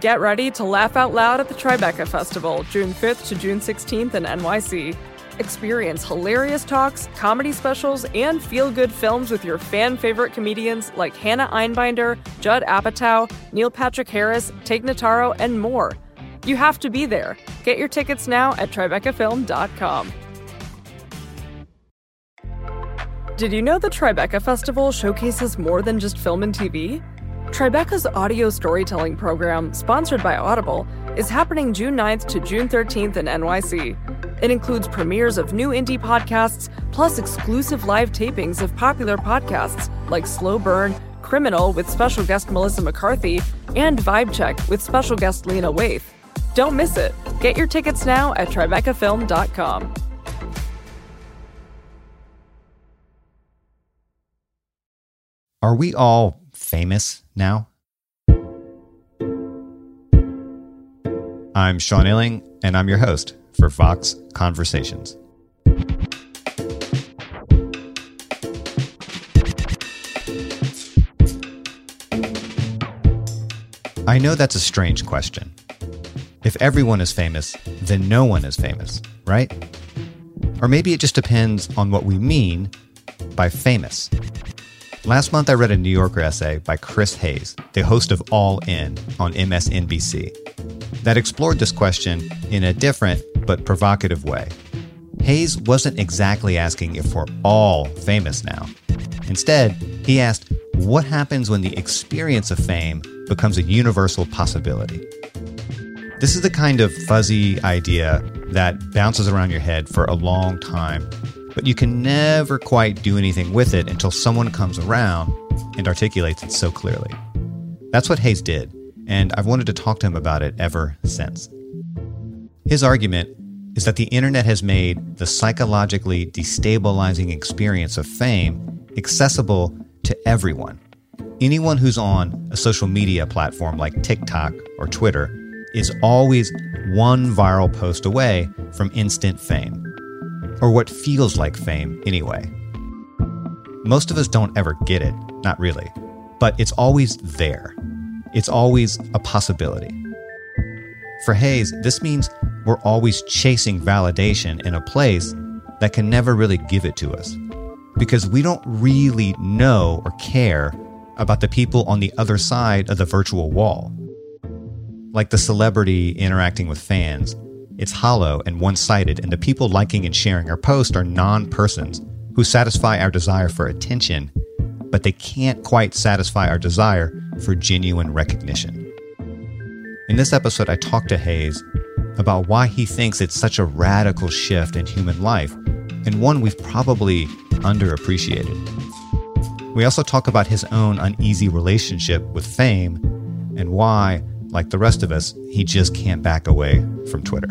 Get ready to laugh out loud at the Tribeca Festival, June 5th to June 16th in NYC. Experience hilarious talks, comedy specials, and feel good films with your fan favorite comedians like Hannah Einbinder, Judd Apatow, Neil Patrick Harris, Tig Notaro, and more. You have to be there. Get your tickets now at TribecaFilm.com. Did you know the Tribeca Festival showcases more than just film and TV? Tribeca's audio storytelling program, sponsored by Audible, is happening June 9th to June 13th in NYC. It includes premieres of new indie podcasts, plus exclusive live tapings of popular podcasts like Slow Burn, Criminal with special guest Melissa McCarthy, and Vibe Check with special guest Lena Waithe. Don't miss it. Get your tickets now at TribecaFilm.com. Are we all famous now? I'm Sean Illing, and I'm your host for Vox Conversations. I know that's a strange question. If everyone is famous, then no one is famous, right? Or maybe it just depends on what we mean by famous. Last month, I read a New Yorker essay by Chris Hayes, the host of All In on MSNBC, that explored this question in a different but provocative way. Hayes wasn't exactly asking if we're all famous now. Instead, he asked what happens when the experience of fame becomes a universal possibility. This is the kind of fuzzy idea that bounces around your head for a long time, but you can never quite do anything with it until someone comes around and articulates it so clearly. That's what Hayes did, and I've wanted to talk to him about it ever since. His argument is that the internet has made the psychologically destabilizing experience of fame accessible to everyone. Anyone who's on a social media platform like TikTok or Twitter is always one viral post away from instant fame, or what feels like fame anyway. Most of us don't ever get it, not really, but it's always there. It's always a possibility. For Hayes, this means we're always chasing validation in a place that can never really give it to us because we don't really know or care about the people on the other side of the virtual wall. Like the celebrity interacting with fans, it's hollow and one sided, and the people liking and sharing our post are non persons who satisfy our desire for attention, but they can't quite satisfy our desire for genuine recognition. In this episode, I talked to Hayes about why he thinks it's such a radical shift in human life, and one we've probably underappreciated. We also talk about his own uneasy relationship with fame and why, like the rest of us, he just can't back away from Twitter.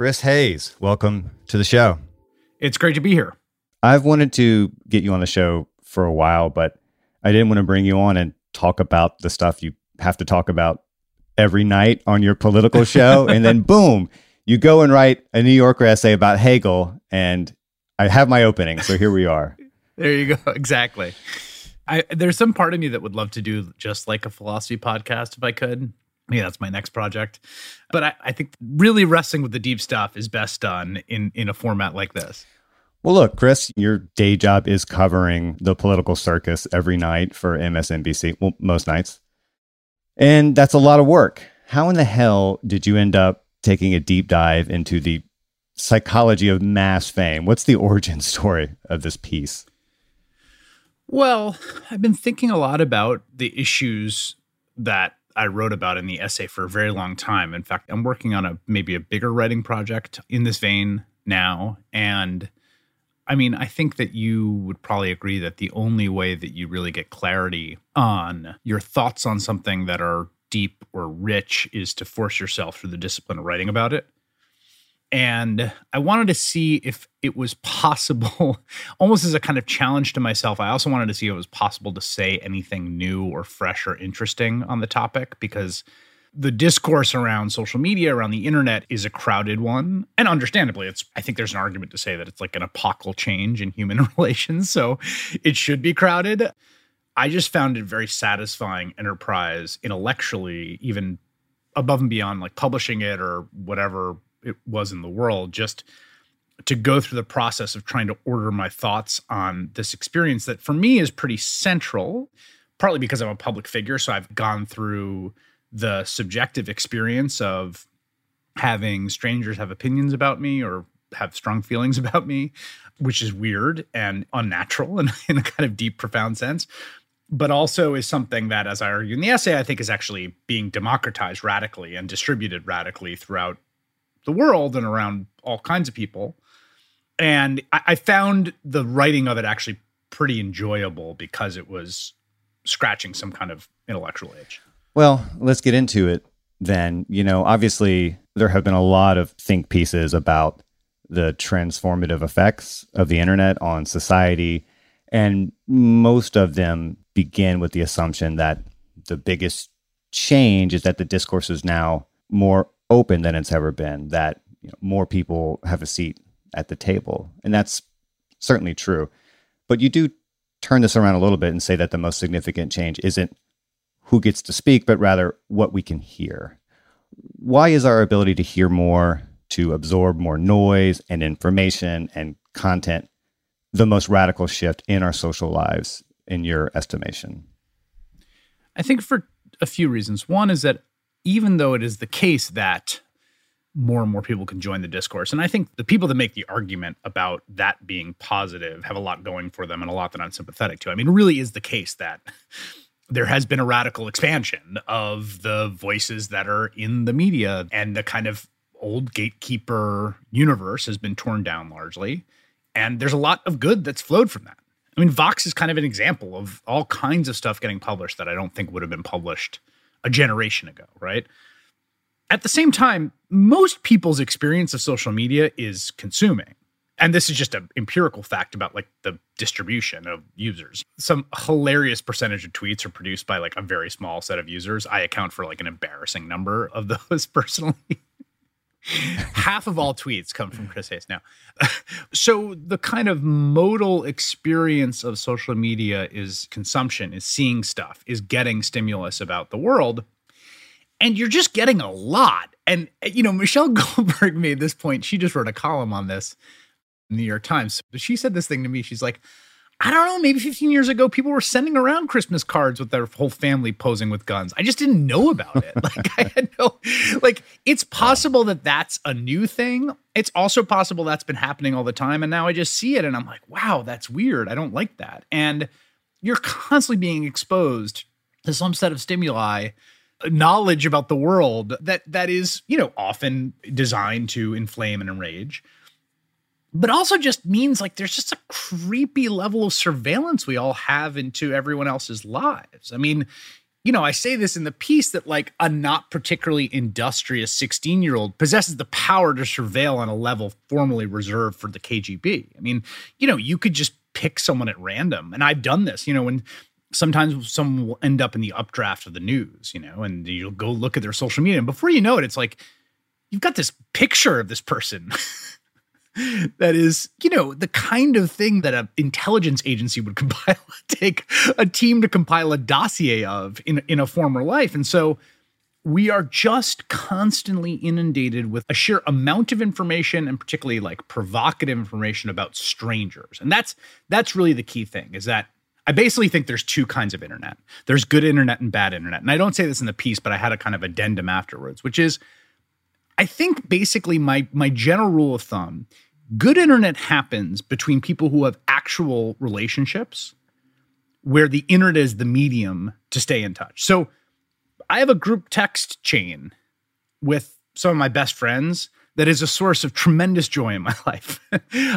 Chris Hayes, welcome to the show. It's great to be here. I've wanted to get you on the show for a while, but I didn't want to bring you on and talk about the stuff you have to talk about every night on your political show. and then boom, you go and write a New Yorker essay about Hegel. And I have my opening. So here we are. there you go. Exactly. I, there's some part of me that would love to do just like a philosophy podcast if I could. Yeah, that's my next project. But I, I think really wrestling with the deep stuff is best done in in a format like this. Well, look, Chris, your day job is covering the political circus every night for MSNBC. Well, most nights. And that's a lot of work. How in the hell did you end up taking a deep dive into the psychology of mass fame? What's the origin story of this piece? Well, I've been thinking a lot about the issues that I wrote about in the essay for a very long time. In fact, I'm working on a maybe a bigger writing project in this vein now and I mean, I think that you would probably agree that the only way that you really get clarity on your thoughts on something that are deep or rich is to force yourself through the discipline of writing about it. And I wanted to see if it was possible, almost as a kind of challenge to myself. I also wanted to see if it was possible to say anything new or fresh or interesting on the topic because the discourse around social media, around the internet is a crowded one. And understandably, it's I think there's an argument to say that it's like an epochal change in human relations. So it should be crowded. I just found it very satisfying enterprise intellectually, even above and beyond like publishing it or whatever it was in the world, just to go through the process of trying to order my thoughts on this experience that for me is pretty central, partly because I'm a public figure. So I've gone through the subjective experience of having strangers have opinions about me or have strong feelings about me, which is weird and unnatural in, in a kind of deep, profound sense. But also is something that, as I argue in the essay, I think is actually being democratized radically and distributed radically throughout the world and around all kinds of people. And I, I found the writing of it actually pretty enjoyable because it was scratching some kind of intellectual itch. Well, let's get into it then. You know, obviously, there have been a lot of think pieces about the transformative effects of the internet on society. And most of them begin with the assumption that the biggest change is that the discourse is now more open than it's ever been, that you know, more people have a seat at the table. And that's certainly true. But you do turn this around a little bit and say that the most significant change isn't who gets to speak, but rather what we can hear. Why is our ability to hear more, to absorb more noise and information and content the most radical shift in our social lives, in your estimation? I think for a few reasons. One is that even though it is the case that more and more people can join the discourse. And I think the people that make the argument about that being positive have a lot going for them and a lot that I'm sympathetic to. I mean, it really is the case that there has been a radical expansion of the voices that are in the media and the kind of old gatekeeper universe has been torn down largely. And there's a lot of good that's flowed from that. I mean, Vox is kind of an example of all kinds of stuff getting published that I don't think would have been published a generation ago, right? At the same time, most people's experience of social media is consuming. And this is just an empirical fact about like the distribution of users. Some hilarious percentage of tweets are produced by like a very small set of users. I account for like an embarrassing number of those personally. Half of all tweets come from Chris Hayes now. so the kind of modal experience of social media is consumption, is seeing stuff, is getting stimulus about the world and you're just getting a lot. And you know, Michelle Goldberg made this point. She just wrote a column on this in the New York Times. But she said this thing to me. She's like, I don't know, maybe 15 years ago, people were sending around Christmas cards with their whole family posing with guns. I just didn't know about it. Like, I had no, like, it's possible that that's a new thing. It's also possible that's been happening all the time. And now I just see it and I'm like, wow, that's weird. I don't like that. And you're constantly being exposed to some set of stimuli uh, knowledge about the world that that is you know often designed to inflame and enrage but also just means like there's just a creepy level of surveillance we all have into everyone else's lives i mean you know i say this in the piece that like a not particularly industrious 16 year old possesses the power to surveil on a level formerly reserved for the kgb i mean you know you could just pick someone at random and i've done this you know when sometimes someone will end up in the updraft of the news, you know, and you'll go look at their social media. And before you know it, it's like you've got this picture of this person that is, you know, the kind of thing that an intelligence agency would compile, take a team to compile a dossier of in, in a former life. And so we are just constantly inundated with a sheer amount of information and particularly like provocative information about strangers. And that's that's really the key thing is that I basically think there's two kinds of internet. There's good internet and bad internet. And I don't say this in the piece, but I had a kind of addendum afterwards, which is I think basically my my general rule of thumb, good internet happens between people who have actual relationships where the internet is the medium to stay in touch. So I have a group text chain with some of my best friends that is a source of tremendous joy in my life.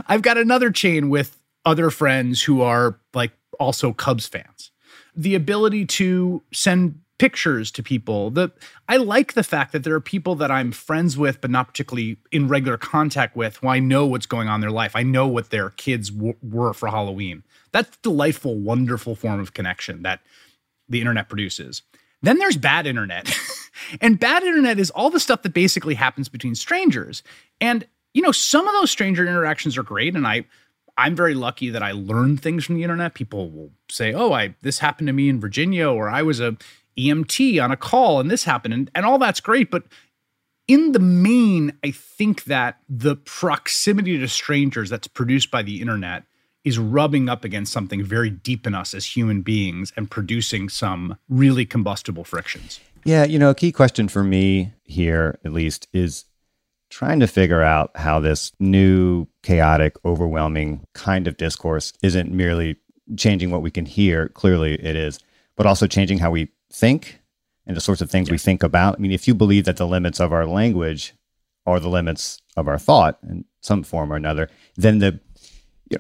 I've got another chain with other friends who are like also Cubs fans. The ability to send pictures to people. The I like the fact that there are people that I'm friends with, but not particularly in regular contact with, who I know what's going on in their life. I know what their kids w- were for Halloween. That's delightful, wonderful form of connection that the internet produces. Then there's bad internet. and bad internet is all the stuff that basically happens between strangers. And you know, some of those stranger interactions are great and I I'm very lucky that I learn things from the internet. People will say, "Oh, I this happened to me in Virginia," or "I was a EMT on a call and this happened," and, and all that's great. But in the main, I think that the proximity to strangers that's produced by the internet is rubbing up against something very deep in us as human beings and producing some really combustible frictions. Yeah, you know, a key question for me here, at least, is trying to figure out how this new, chaotic, overwhelming kind of discourse isn't merely changing what we can hear. Clearly, it is, but also changing how we think and the sorts of things we think about. I mean, if you believe that the limits of our language are the limits of our thought in some form or another, then the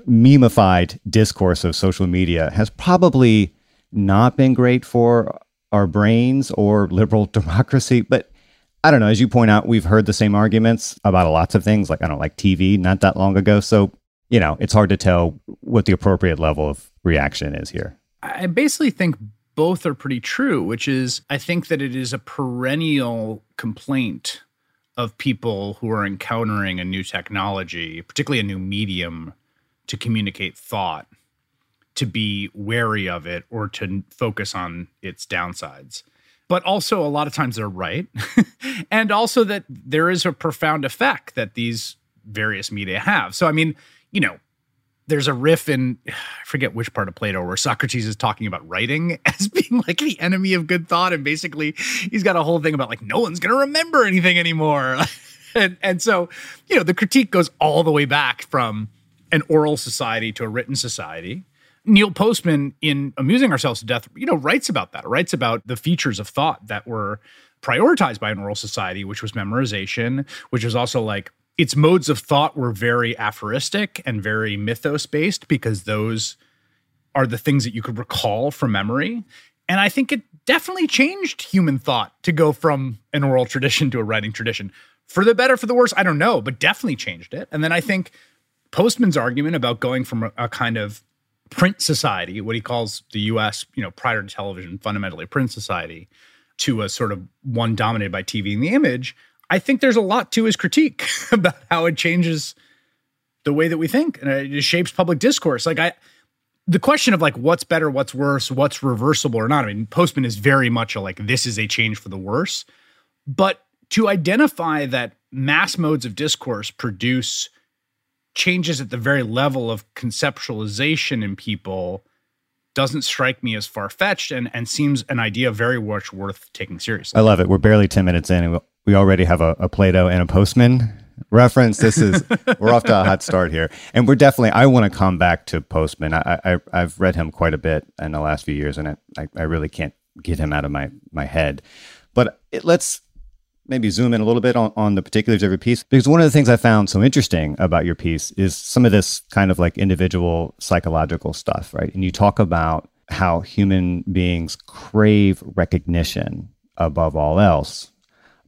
memeified discourse of social media has probably not been great for our brains or liberal democracy. But I don't know. As you point out, we've heard the same arguments about lots of things, like I don't like TV, not that long ago. So you know, it's hard to tell what the appropriate level of reaction is here. I basically think both are pretty true, which is I think that it is a perennial complaint of people who are encountering a new technology, particularly a new medium to communicate thought, to be wary of it or to focus on its downsides. But also, a lot of times they're right. and also that there is a profound effect that these various media have. So, I mean, you know, there's a riff in I forget which part of Plato where Socrates is talking about writing as being like the enemy of good thought, and basically he's got a whole thing about like no one's gonna remember anything anymore. and and so, you know, the critique goes all the way back from an oral society to a written society. Neil Postman, in Amusing Ourselves to Death, you know, writes about that, writes about the features of thought that were prioritized by an oral society, which was memorization, which was also like its modes of thought were very aphoristic and very mythos based because those are the things that you could recall from memory. And I think it definitely changed human thought to go from an oral tradition to a writing tradition. For the better, for the worse, I don't know, but definitely changed it. And then I think Postman's argument about going from a, a kind of print society, what he calls the US, you know, prior to television, fundamentally print society, to a sort of one dominated by TV and the image, I think there's a lot to his critique about how it changes the way that we think and it shapes public discourse. Like I the question of like what's better, what's worse, what's reversible or not. I mean, Postman is very much a like this is a change for the worse. But to identify that mass modes of discourse produce changes at the very level of conceptualization in people doesn't strike me as far fetched and, and seems an idea very much worth taking seriously. I love it. We're barely 10 minutes in and we already have a, a Plato and a Postman reference. This is we're off to a hot start here, and we're definitely. I want to come back to Postman. I, I I've read him quite a bit in the last few years, and I I, I really can't get him out of my my head. But it, let's maybe zoom in a little bit on, on the particulars of your piece because one of the things i found so interesting about your piece is some of this kind of like individual psychological stuff right and you talk about how human beings crave recognition above all else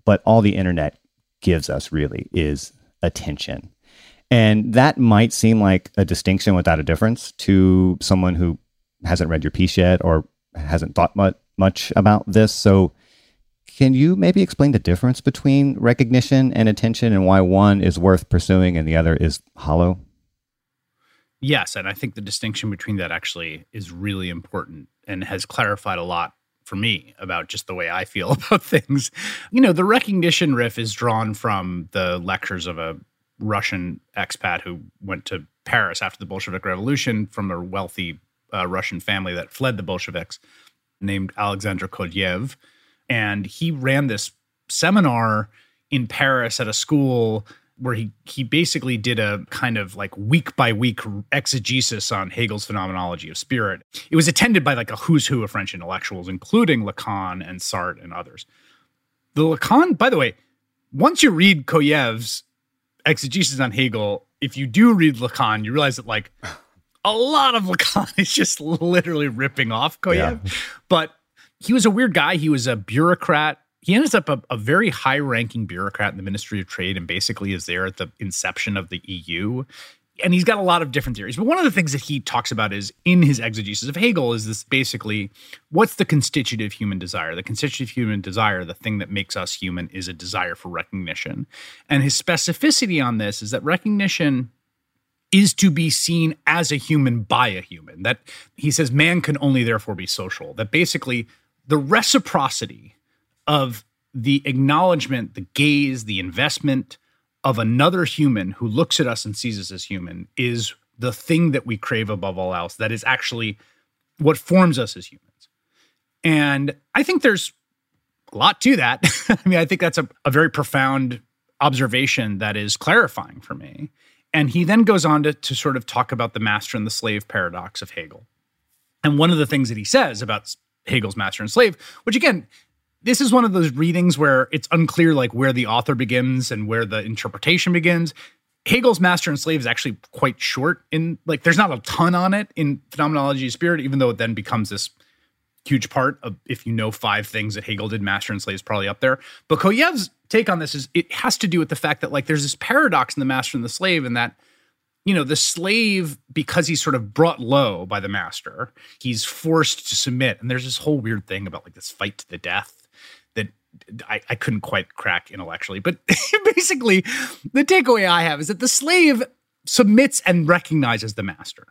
but all the internet gives us really is attention. And that might seem like a distinction without a difference to someone who hasn't read your piece yet or hasn't thought much, much about this. So, can you maybe explain the difference between recognition and attention and why one is worth pursuing and the other is hollow? Yes. And I think the distinction between that actually is really important and has clarified a lot for me about just the way I feel about things. You know, the recognition riff is drawn from the lectures of a Russian expat who went to Paris after the Bolshevik Revolution from a wealthy uh, Russian family that fled the Bolsheviks named Alexander Kojève. And he ran this seminar in Paris at a school where he he basically did a kind of like week by week exegesis on Hegel's phenomenology of spirit. It was attended by like a who's who of French intellectuals, including Lacan and Sartre and others. The Lacan, by the way, once you read Kojève's exegesis on Hegel, if you do read Lacan, you realize that like a lot of Lacan is just literally ripping off Kojève. Yeah. But he was a weird guy. He was a bureaucrat he ends up a, a very high ranking bureaucrat in the Ministry of Trade and basically is there at the inception of the EU and he's got a lot of different theories. But one of the things that he talks about is in his exegesis of Hegel is this basically what's the constitutive human desire? The constitutive human desire, the thing that makes us human, is a desire for recognition. And his specificity on this is that recognition is to be seen as a human by a human. That he says man can only therefore be social. That basically the reciprocity of the acknowledgement, the gaze, the investment of another human who looks at us and sees us as human is the thing that we crave above all else. That is actually what forms us as humans. And I think there's a lot to that. I mean, I think that's a, a very profound observation that is clarifying for me. And he then goes on to, to sort of talk about the master and the slave paradox of Hegel. And one of the things that he says about Hegel's master and slave, which again, this is one of those readings where it's unclear like where the author begins and where the interpretation begins. Hegel's master and slave is actually quite short in like there's not a ton on it in phenomenology of spirit, even though it then becomes this huge part of if you know five things that Hegel did, master and slave is probably up there. But Kojève's take on this is it has to do with the fact that like there's this paradox in the master and the slave, and that you know the slave because he's sort of brought low by the master, he's forced to submit, and there's this whole weird thing about like this fight to the death I, I couldn't quite crack intellectually. But basically, the takeaway I have is that the slave submits and recognizes the master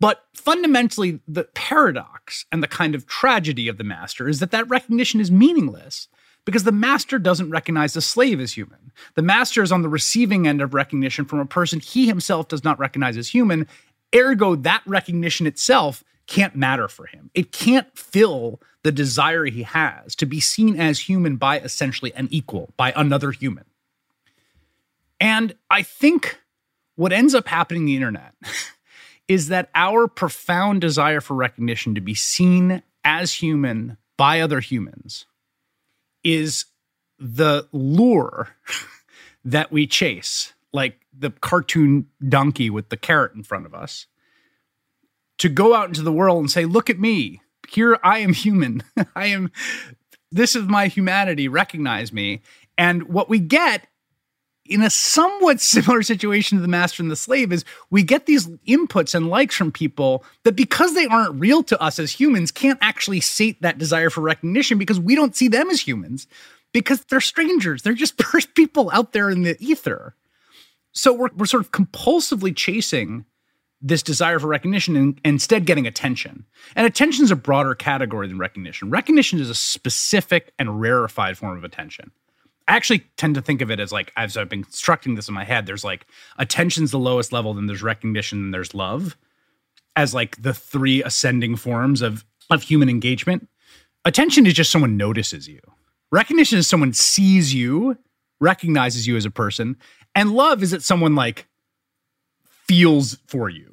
but fundamentally, the paradox and the kind of tragedy of the master is that that recognition is meaningless because the master doesn't recognize the slave as human. The master is on the receiving end of recognition from a person he himself does not recognize as human. Ergo, that recognition itself can't matter for him. It can't fill the desire he has to be seen as human by essentially an equal, by another human. And I think what ends up happening in the internet is that our profound desire for recognition to be seen as human by other humans is the lure that we chase, like the cartoon donkey with the carrot in front of us, to go out into the world and say, Look at me. Here I am human. I am, this is my humanity. Recognize me. And what we get in a somewhat similar situation to the master and the slave is we get these inputs and likes from people that because they aren't real to us as humans can't actually sate that desire for recognition because we don't see them as humans because they're strangers they're just people out there in the ether so we're, we're sort of compulsively chasing this desire for recognition and, instead getting attention and attention is a broader category than recognition recognition is a specific and rarefied form of attention I actually tend to think of it as like as I've been constructing this in my head. There's like attention's the lowest level, then there's recognition, and there's love, as like the three ascending forms of of human engagement. Attention is just someone notices you. Recognition is someone sees you, recognizes you as a person, and love is that someone like feels for you.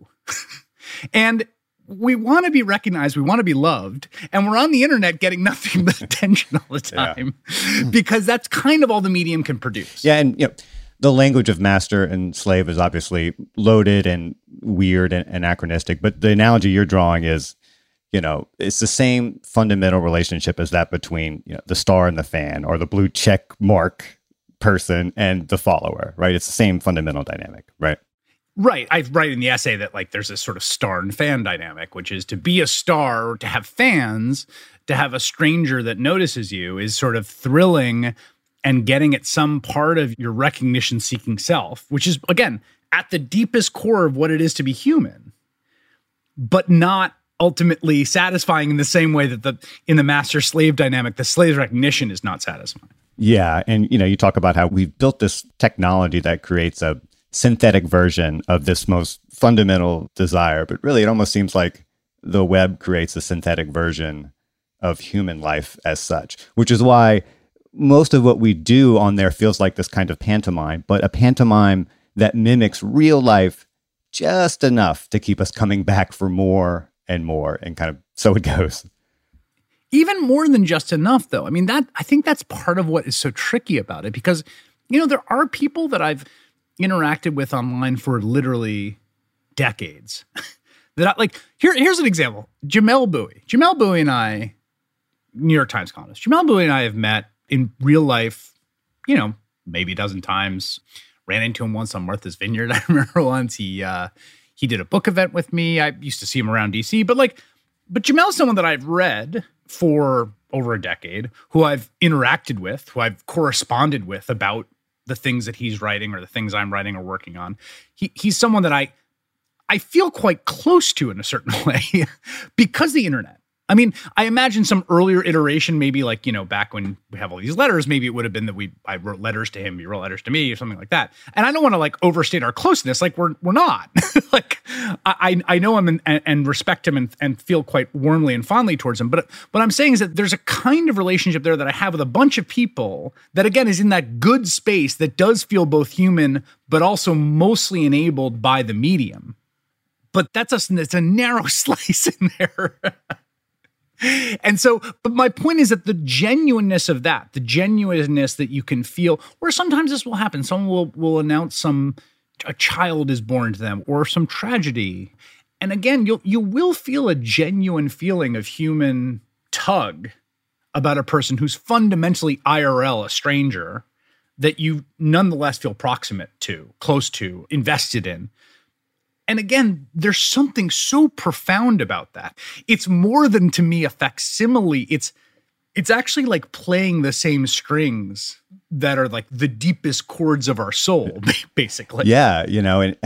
And we want to be recognized, we want to be loved, and we're on the internet getting nothing but attention all the time yeah. because that's kind of all the medium can produce. Yeah, and you know, the language of master and slave is obviously loaded and weird and anachronistic, but the analogy you're drawing is you know, it's the same fundamental relationship as that between you know, the star and the fan or the blue check mark person and the follower, right? It's the same fundamental dynamic, right? Right. I write in the essay that like there's this sort of star and fan dynamic, which is to be a star, to have fans, to have a stranger that notices you is sort of thrilling and getting at some part of your recognition seeking self, which is again at the deepest core of what it is to be human, but not ultimately satisfying in the same way that the in the master slave dynamic, the slave's recognition is not satisfying. Yeah, and you know, you talk about how we've built this technology that creates a synthetic version of this most fundamental desire. But really, it almost seems like the web creates a synthetic version of human life as such, which is why most of what we do on there feels like this kind of pantomime, but a pantomime that mimics real life just enough to keep us coming back for more and more. And kind of so it goes. Even more than just enough, though. I mean, that I think that's part of what is so tricky about it because, you know, there are people that I've interacted with online for literally decades. that I, like here here's an example. Jamelle Bouie. Jamelle Bouie and I, New York Times columnist. Jamelle Bouie and I have met in real life, you know, maybe a dozen times. Ran into him once on Martha's Vineyard. I remember once he uh he did a book event with me. I used to see him around DC, but like but Jamelle's someone that I've read for over a decade, who I've interacted with, who I've corresponded with about the things that he's writing or the things I'm writing or working on. He, he's someone that I I feel quite close to in a certain way because the internet. I mean, I imagine some earlier iteration, maybe like, you know, back when we have all these letters, maybe it would have been that we I wrote letters to him, he wrote letters to me, or something like that. And I don't want to like overstate our closeness. Like we're we're not. like I I know him and, and respect him and, and feel quite warmly and fondly towards him. But what I'm saying is that there's a kind of relationship there that I have with a bunch of people that again is in that good space that does feel both human, but also mostly enabled by the medium. But that's a, it's a narrow slice in there. and so, but my point is that the genuineness of that, the genuineness that you can feel, or sometimes this will happen. Someone will will announce some a child is born to them or some tragedy. And again, you'll you will feel a genuine feeling of human tug about a person who's fundamentally IRL, a stranger, that you nonetheless feel proximate to, close to, invested in. And again, there's something so profound about that. It's more than to me a facsimile. It's it's actually like playing the same strings that are like the deepest chords of our soul, basically. Yeah, you know, and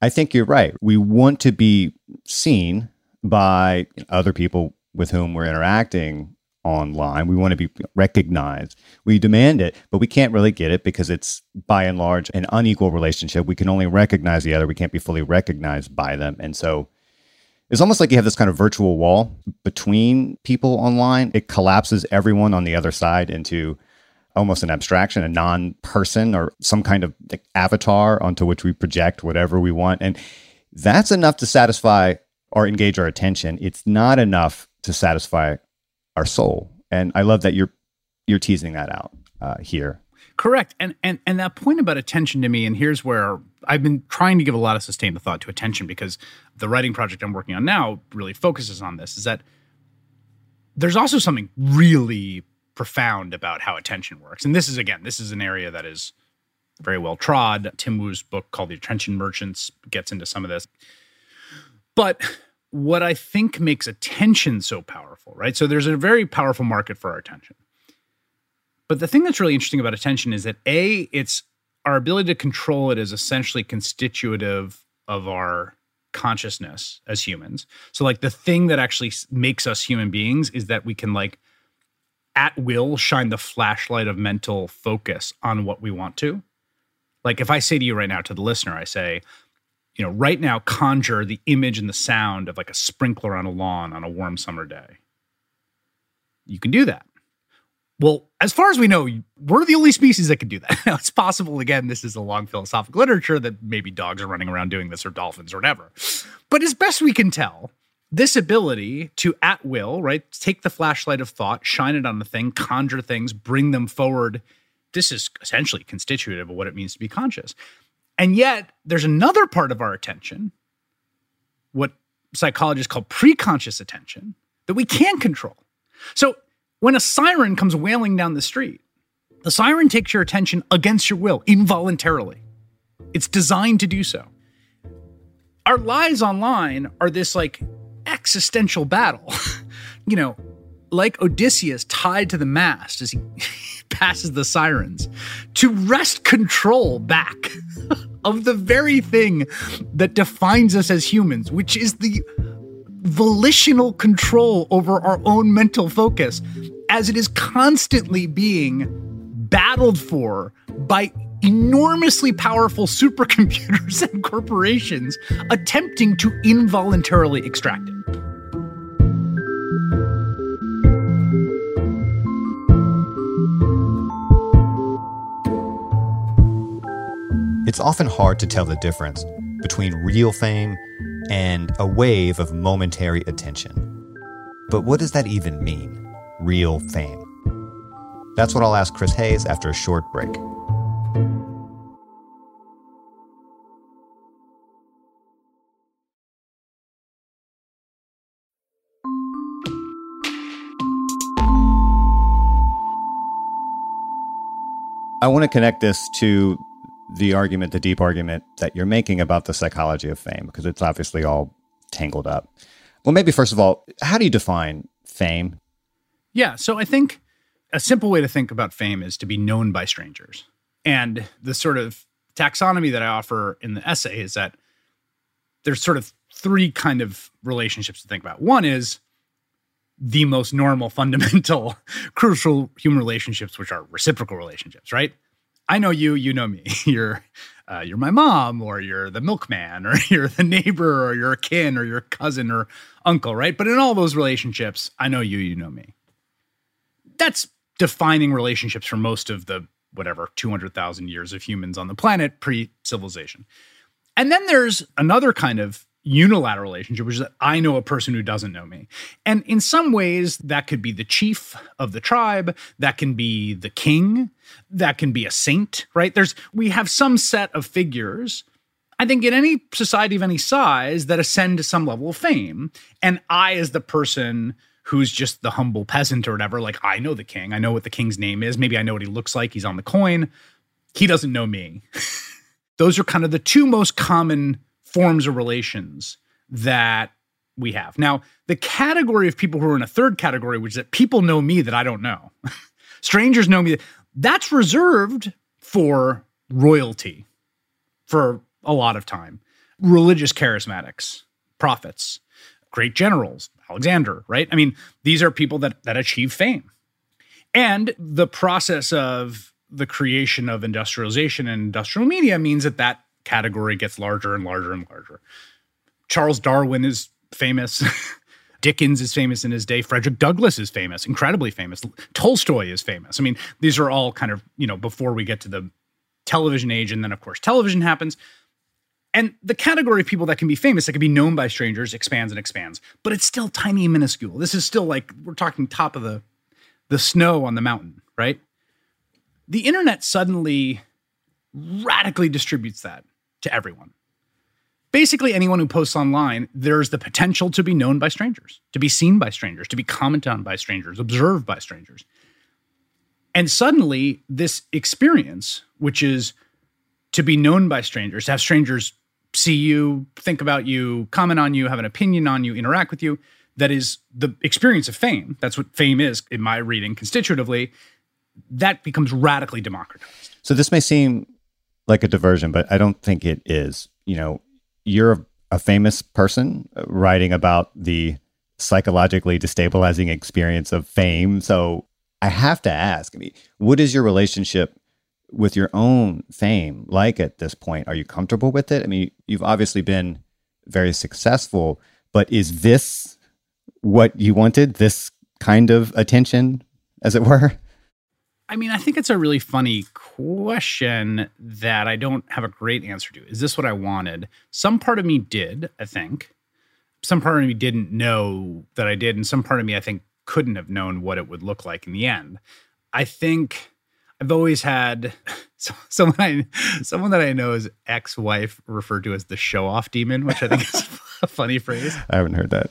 I think you're right. We want to be seen by other people with whom we're interacting online. We want to be recognized. We demand it, but we can't really get it because it's by and large an unequal relationship. We can only recognize the other. We can't be fully recognized by them. And so it's almost like you have this kind of virtual wall between people online. It collapses everyone on the other side into almost an abstraction, a non person or some kind of avatar onto which we project whatever we want. And that's enough to satisfy or engage our attention. It's not enough to satisfy our soul. And I love that you're you're teasing that out uh, here. Correct. And and and that point about attention to me, and here's where I've been trying to give a lot of sustained thought to attention because the writing project I'm working on now really focuses on this. Is that there's also something really profound about how attention works. And this is again, this is an area that is very well trod. Tim Wu's book called The Attention Merchants gets into some of this. But what I think makes attention so powerful, right? So there's a very powerful market for our attention. But the thing that's really interesting about attention is that A, it's our ability to control it is essentially constitutive of our consciousness as humans. So like the thing that actually makes us human beings is that we can like at will shine the flashlight of mental focus on what we want to. Like if I say to you right now to the listener, I say, you know, right now conjure the image and the sound of like a sprinkler on a lawn on a warm summer day. You can do that. Well, as far as we know, we're the only species that can do that. Now, it's possible, again, this is a long philosophical literature that maybe dogs are running around doing this or dolphins or whatever. But as best we can tell, this ability to at will, right, take the flashlight of thought, shine it on the thing, conjure things, bring them forward. This is essentially constitutive of what it means to be conscious. And yet, there's another part of our attention, what psychologists call preconscious attention, that we can control. So, when a siren comes wailing down the street, the siren takes your attention against your will, involuntarily. It's designed to do so. Our lives online are this like existential battle. you know, like Odysseus tied to the mast as he passes the sirens, to wrest control back of the very thing that defines us as humans, which is the volitional control over our own mental focus, as it is constantly being battled for by enormously powerful supercomputers and corporations attempting to involuntarily extract it. It's often hard to tell the difference between real fame and a wave of momentary attention. But what does that even mean? Real fame. That's what I'll ask Chris Hayes after a short break. I want to connect this to the argument, the deep argument that you're making about the psychology of fame, because it's obviously all tangled up. Well, maybe first of all, how do you define fame? Yeah, so I think a simple way to think about fame is to be known by strangers. And the sort of taxonomy that I offer in the essay is that there's sort of three kind of relationships to think about. One is the most normal, fundamental, crucial human relationships, which are reciprocal relationships, right? I know you, you know me. You're uh, you're my mom, or you're the milkman, or you're the neighbor, or you're a kin, or your cousin or uncle, right? But in all those relationships, I know you, you know me. That's defining relationships for most of the whatever 200,000 years of humans on the planet pre civilization. And then there's another kind of unilateral relationship, which is that I know a person who doesn't know me. And in some ways, that could be the chief of the tribe, that can be the king, that can be a saint, right? There's we have some set of figures. I think in any society of any size that ascend to some level of fame. And I, as the person who's just the humble peasant or whatever, like I know the king, I know what the king's name is, maybe I know what he looks like, he's on the coin. He doesn't know me. Those are kind of the two most common forms of relations that we have. Now, the category of people who are in a third category, which is that people know me that I don't know, strangers know me, that's reserved for royalty for a lot of time, religious charismatics, prophets, great generals, Alexander, right? I mean, these are people that that achieve fame. And the process of the creation of industrialization and industrial media means that that category gets larger and larger and larger. Charles Darwin is famous. Dickens is famous in his day. Frederick Douglass is famous, incredibly famous. Tolstoy is famous. I mean, these are all kind of, you know, before we get to the television age. And then, of course, television happens. And the category of people that can be famous, that can be known by strangers, expands and expands. But it's still tiny and minuscule. This is still like we're talking top of the the snow on the mountain, right? The internet suddenly radically distributes that to everyone. Basically, anyone who posts online, there's the potential to be known by strangers, to be seen by strangers, to be commented on by strangers, observed by strangers. And suddenly, this experience, which is to be known by strangers, to have strangers see you, think about you, comment on you, have an opinion on you, interact with you, that is the experience of fame. That's what fame is in my reading constitutively. That becomes radically democratized. So this may seem like a diversion, but I don't think it is. You know, you're a famous person uh, writing about the psychologically destabilizing experience of fame. So I have to ask, I mean, what is your relationship with your own fame like at this point? Are you comfortable with it? I mean, you've obviously been very successful, but is this what you wanted? This kind of attention, as it were? I mean, I think it's a really funny question that I don't have a great answer to. Is this what I wanted? Some part of me did, I think. Some part of me didn't know that I did, and some part of me I think couldn't have known what it would look like in the end. I think I've always had someone I, someone that I know is ex-wife referred to as the show-off demon, which I think is a funny phrase. I haven't heard that.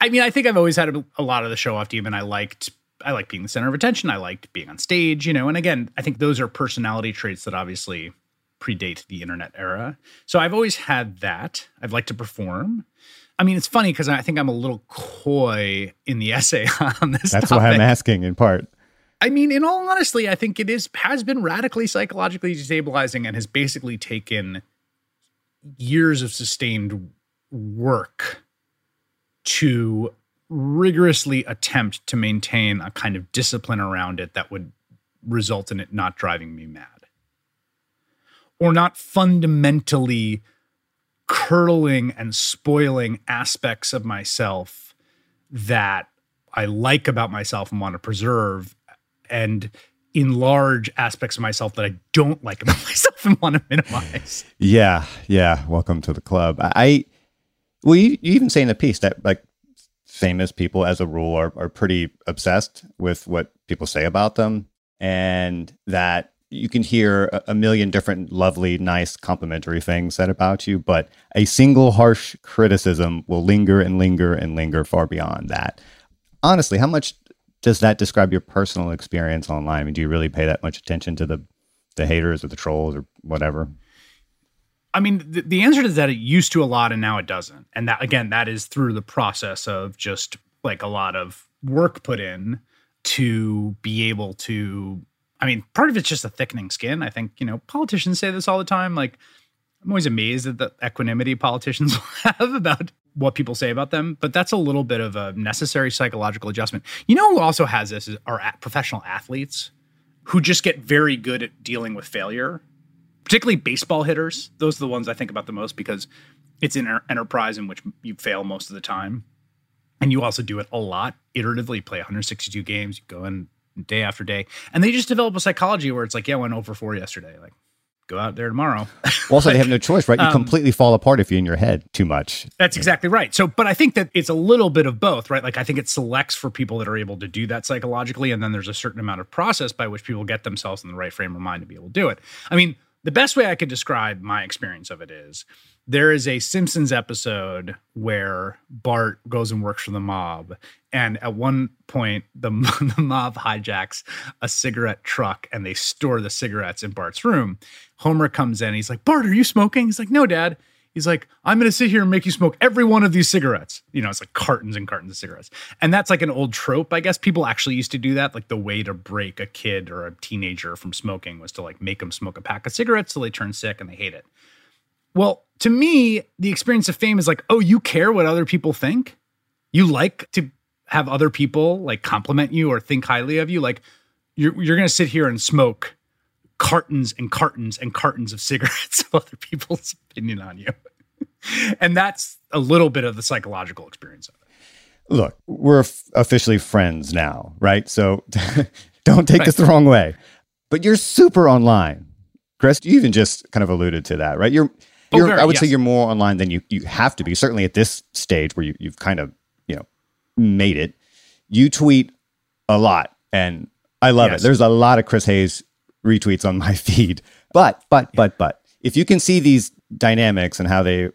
I mean, I think I've always had a, a lot of the show-off demon. I liked I like being the center of attention. I liked being on stage, you know. And again, I think those are personality traits that obviously predate the internet era. So I've always had that. I've liked to perform. I mean, it's funny because I think I'm a little coy in the essay on this. That's topic. why I'm asking in part. I mean, in all honesty, I think it is has been radically psychologically destabilizing and has basically taken years of sustained work to rigorously attempt to maintain a kind of discipline around it that would result in it not driving me mad or not fundamentally curdling and spoiling aspects of myself that I like about myself and want to preserve and enlarge aspects of myself that I don't like about myself and want to minimize. Yeah, yeah. Welcome to the club. I well, you, you even say in the piece that like famous people, as a rule, are, are pretty obsessed with what people say about them. And that you can hear a, million different lovely, nice, complimentary things said about you, but a single harsh criticism will linger and linger and linger far beyond that. Honestly, how much does that describe your personal experience online? I mean, do you really pay that much attention to the the haters or the trolls or whatever? I mean, the, the answer is that it used to a lot and now it doesn't. And that again, that is through the process of just like a lot of work put in to be able to I mean, part of it's just a thickening skin. I think, you know, politicians say this all the time like I'm always amazed at the equanimity politicians have about what people say about them, but that's a little bit of a necessary psychological adjustment. You know who also has this is our professional athletes who just get very good at dealing with failure, particularly baseball hitters. Those are the ones I think about the most because it's an enterprise in which you fail most of the time. And you also do it a lot iteratively, you play 162 games, you go in day after day. And they just develop a psychology where it's like, yeah, I went over four yesterday. Like, go out there tomorrow. also, like, they have no choice, right? You um, completely fall apart if you're in your head too much. That's exactly right. So, but I think that it's a little bit of both, right? Like, I think it selects for people that are able to do that psychologically. And then there's a certain amount of process by which people get themselves in the right frame of mind to be able to do it. I mean, the best way I could describe my experience of it is there is a Simpsons episode where Bart goes and works for the mob. And at one point, the, the mob hijacks a cigarette truck and they store the cigarettes in Bart's room. Homer comes in. He's like, Bart, are you smoking? He's like, No, Dad. He's like, I'm going to sit here and make you smoke every one of these cigarettes. You know, it's like cartons and cartons of cigarettes. And that's like an old trope. I guess people actually used to do that. Like the way to break a kid or a teenager from smoking was to like make them smoke a pack of cigarettes till they turn sick and they hate it. Well, to me, the experience of fame is like, oh, you care what other people think? You like to have other people like compliment you or think highly of you? Like you're you're gonna sit here and smoke cartons and cartons and cartons of cigarettes of other people's opinion on you. and that's a little bit of the psychological experience of it. Look, we're f- officially friends now, right? So don't take right. this the wrong way. But you're super online. Chris, you even just kind of alluded to that, right? You're Oh, very, I would yes. say you're more online than you you have to be. Certainly at this stage where you, you've kind of you know made it. You tweet a lot, and I love yes. it. There's a lot of Chris Hayes retweets on my feed. But but but but if you can see these dynamics and how they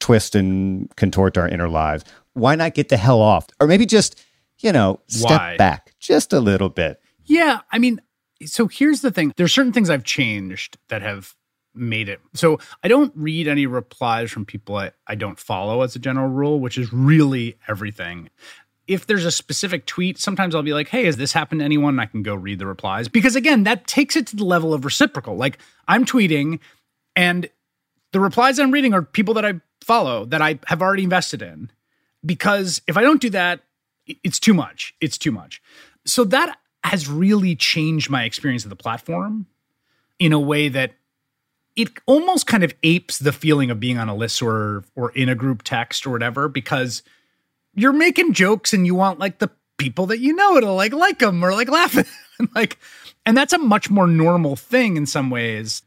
twist and contort our inner lives, why not get the hell off? Or maybe just you know step why? back just a little bit. Yeah, I mean, so here's the thing. There's certain things I've changed that have made it. So I don't read any replies from people I, I don't follow as a general rule, which is really everything. If there's a specific tweet, sometimes I'll be like, hey, has this happened to anyone? And I can go read the replies. Because again, that takes it to the level of reciprocal. Like I'm tweeting and the replies I'm reading are people that I follow that I have already invested in. Because if I don't do that, it's too much. It's too much. So that has really changed my experience of the platform in a way that it almost kind of apes the feeling of being on a list or or in a group text or whatever because you're making jokes and you want like the people that you know to like like them or like laugh like and that's a much more normal thing in some ways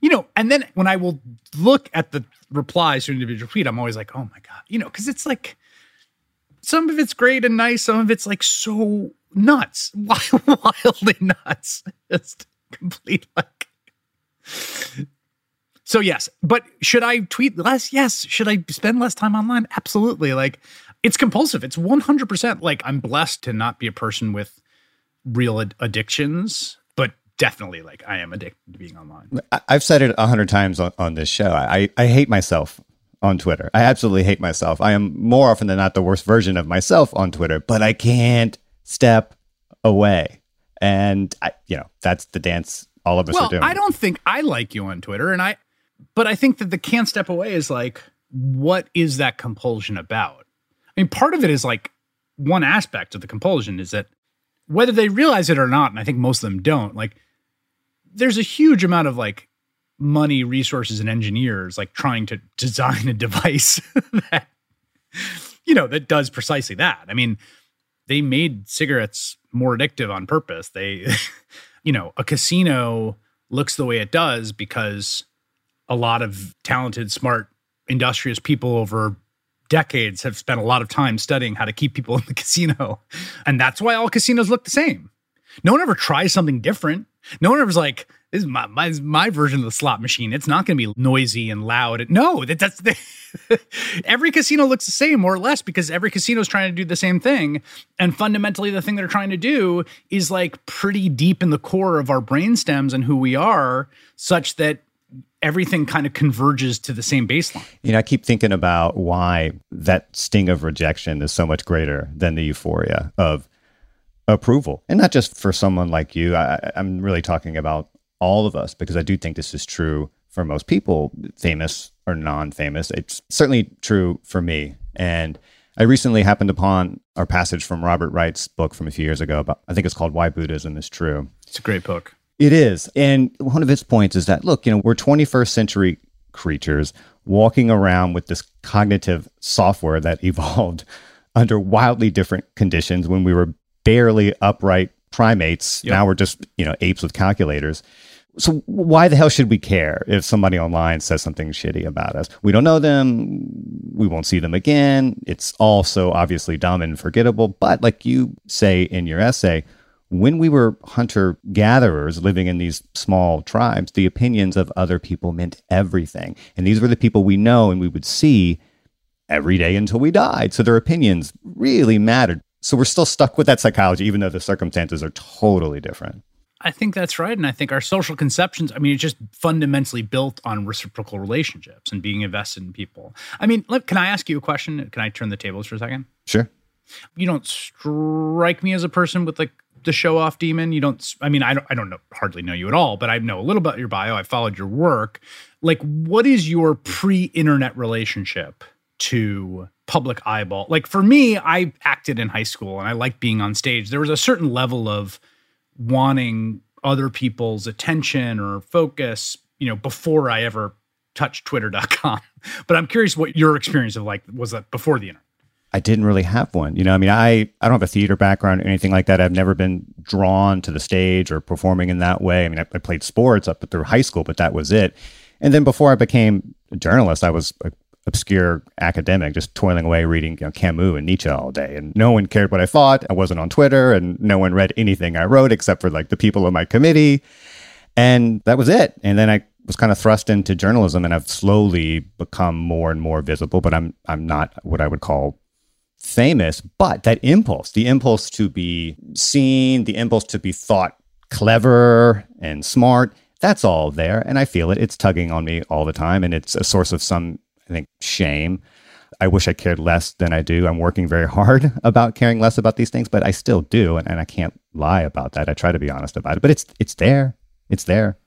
you know and then when i will look at the replies to an individual tweet i'm always like oh my god you know because it's like some of it's great and nice some of it's like so nuts wildly nuts just complete like so yes, but should I tweet less? Yes. Should I spend less time online? Absolutely. Like it's compulsive. It's 100% like I'm blessed to not be a person with real ad- addictions, but definitely like I am addicted to being online. I've said it a hundred times on, on this show. I, I hate myself on Twitter. I absolutely hate myself. I am more often than not the worst version of myself on Twitter, but I can't step away. And I, you know, that's the dance all of us well, are doing. I don't think I like you on Twitter, and I, but I think that the can't step away is like, what is that compulsion about? I mean, part of it is like one aspect of the compulsion is that whether they realize it or not, and I think most of them don't, like, there's a huge amount of like money, resources, and engineers like trying to design a device that, you know, that does precisely that. I mean, they made cigarettes more addictive on purpose. They, you know, a casino looks the way it does because a lot of talented, smart, industrious people over decades have spent a lot of time studying how to keep people in the casino. And that's why all casinos look the same. No one ever tries something different. No one ever's like, this is my, my, my version of the slot machine. It's not going to be noisy and loud. No, that, that's the, every casino looks the same more or less because every casino is trying to do the same thing. And fundamentally, the thing they're trying to do is like pretty deep in the core of our brain stems and who we are, such that everything kind of converges to the same baseline. You know, I keep thinking about why that sting of rejection is so much greater than the euphoria of approval. And not just for someone like you. I, am really talking about all of us because I do think this is true for most people, famous or non famous. It's certainly true for me. And I recently happened upon our passage from Robert Wright's book from a few years ago about, I think it's called Why Buddhism is True. It's a great book. It is. And one of its points is that, look, you know, we're 21st century creatures walking around with this cognitive software that evolved under wildly different conditions when we were barely upright primates. Yep. Now we're just, you know, apes with calculators. So why the hell should we care if somebody online says something shitty about us? We don't know them. We won't see them again. It's all so obviously dumb and forgettable. But like you say in your essay, when we were hunter gatherers living in these small tribes, the opinions of other people meant everything. And these were the people we know and we would see every day until we died. So their opinions really mattered. So we're still stuck with that psychology, even though the circumstances are totally different. I think that's right. And I think our social conceptions, I mean, it's just fundamentally built on reciprocal relationships and being invested in people. I mean, look, can I ask you a question? Can I turn the tables for a second? Sure. You don't strike me as a person with like the show off demon. You don't, I mean, I don't, I don't know, hardly know you at all, but I know a little about your bio. I followed your work. Like, what is your pre internet relationship to public eyeball? Like, for me, I acted in high school and I liked being on stage. There was a certain level of, wanting other people's attention or focus, you know, before I ever touched twitter.com. But I'm curious what your experience of like was that before the internet? I didn't really have one. You know, I mean, I, I don't have a theater background or anything like that. I've never been drawn to the stage or performing in that way. I mean, I, I played sports up through high school, but that was it. And then before I became a journalist, I was a obscure academic just toiling away reading you know, Camus and Nietzsche all day. And no one cared what I thought. I wasn't on Twitter and no one read anything I wrote except for like the people on my committee. And that was it. And then I was kind of thrust into journalism and I've slowly become more and more visible, but I'm I'm not what I would call famous, but that impulse, the impulse to be seen, the impulse to be thought clever and smart, that's all there and I feel it. It's tugging on me all the time and it's a source of some I think, shame. I wish I cared less than I do. I'm working very hard about caring less about these things, but I still do, and, and I can't lie about that. I try to be honest about it, but it's it's there. It's there.